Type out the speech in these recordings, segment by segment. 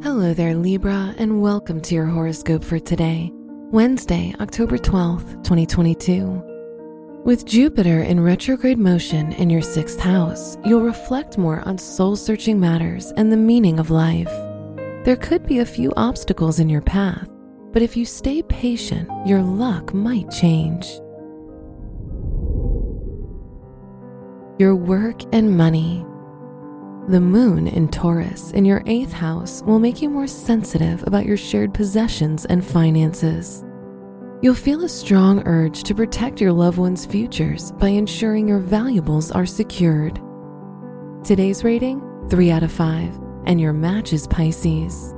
Hello there, Libra, and welcome to your horoscope for today, Wednesday, October 12th, 2022. With Jupiter in retrograde motion in your sixth house, you'll reflect more on soul searching matters and the meaning of life. There could be a few obstacles in your path, but if you stay patient, your luck might change. Your work and money. The moon in Taurus in your eighth house will make you more sensitive about your shared possessions and finances. You'll feel a strong urge to protect your loved one's futures by ensuring your valuables are secured. Today's rating 3 out of 5, and your match is Pisces.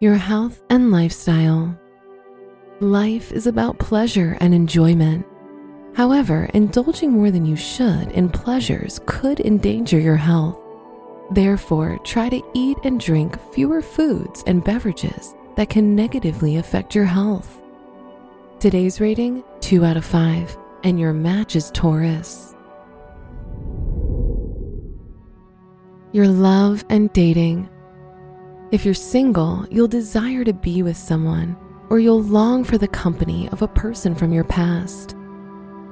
Your health and lifestyle. Life is about pleasure and enjoyment. However, indulging more than you should in pleasures could endanger your health. Therefore, try to eat and drink fewer foods and beverages that can negatively affect your health. Today's rating 2 out of 5, and your match is Taurus. Your love and dating. If you're single, you'll desire to be with someone, or you'll long for the company of a person from your past.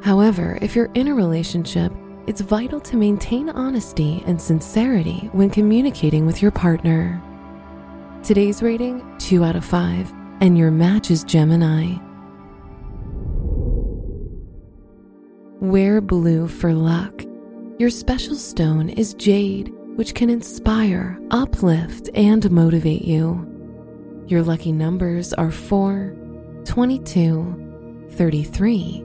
However, if you're in a relationship, it's vital to maintain honesty and sincerity when communicating with your partner. Today's rating 2 out of 5, and your match is Gemini. Wear blue for luck. Your special stone is jade, which can inspire, uplift, and motivate you. Your lucky numbers are 4, 22, 33,